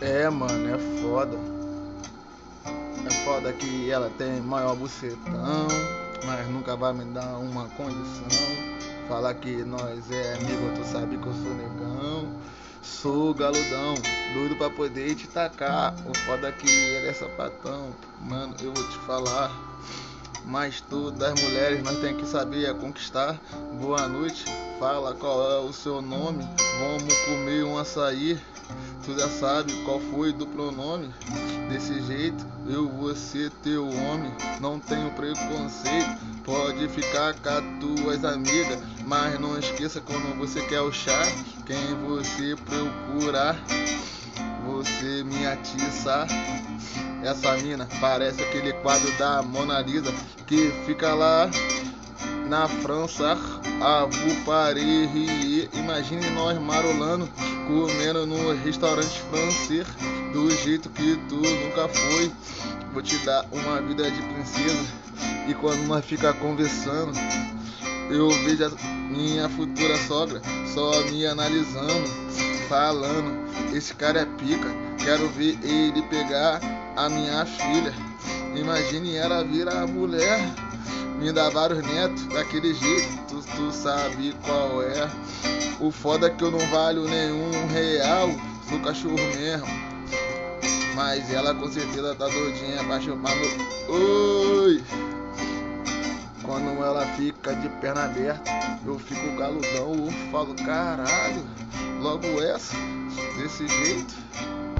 É, mano, é foda. É foda que ela tem maior bucetão, mas nunca vai me dar uma condição. Fala que nós é amigo, tu sabe que eu sou negão. Sou galudão, doido pra poder te tacar. O foda que ele é sapatão. Mano, eu vou te falar. Mas todas as mulheres nós tem que saber é conquistar. Boa noite, fala qual é o seu nome. Vamos comer um açaí. Tu já sabe qual foi do pronome. Desse jeito, eu vou ser teu homem. Não tenho preconceito. Pode ficar com as tuas amigas. Mas não esqueça quando você quer o chá. Quem você procurar, você me atiça. Essa mina parece aquele quadro da Mona Lisa que fica lá na França, a Paris. Imagine nós marolando, comendo no restaurante francês, do jeito que tu nunca foi. Vou te dar uma vida de princesa. E quando nós fica conversando, eu vejo a minha futura sogra só me analisando, falando: Esse cara é pica, quero ver ele pegar a minha filha. Imagine ela virar mulher, me dar vários netos daquele jeito, tu, tu sabe qual é. O foda é que eu não valho nenhum real, sou cachorro mesmo. Mas ela com certeza tá doidinha pra chupar no. Oi! Quando ela fica de perna aberta, eu fico galudão, eu falo, caralho, logo essa, desse jeito.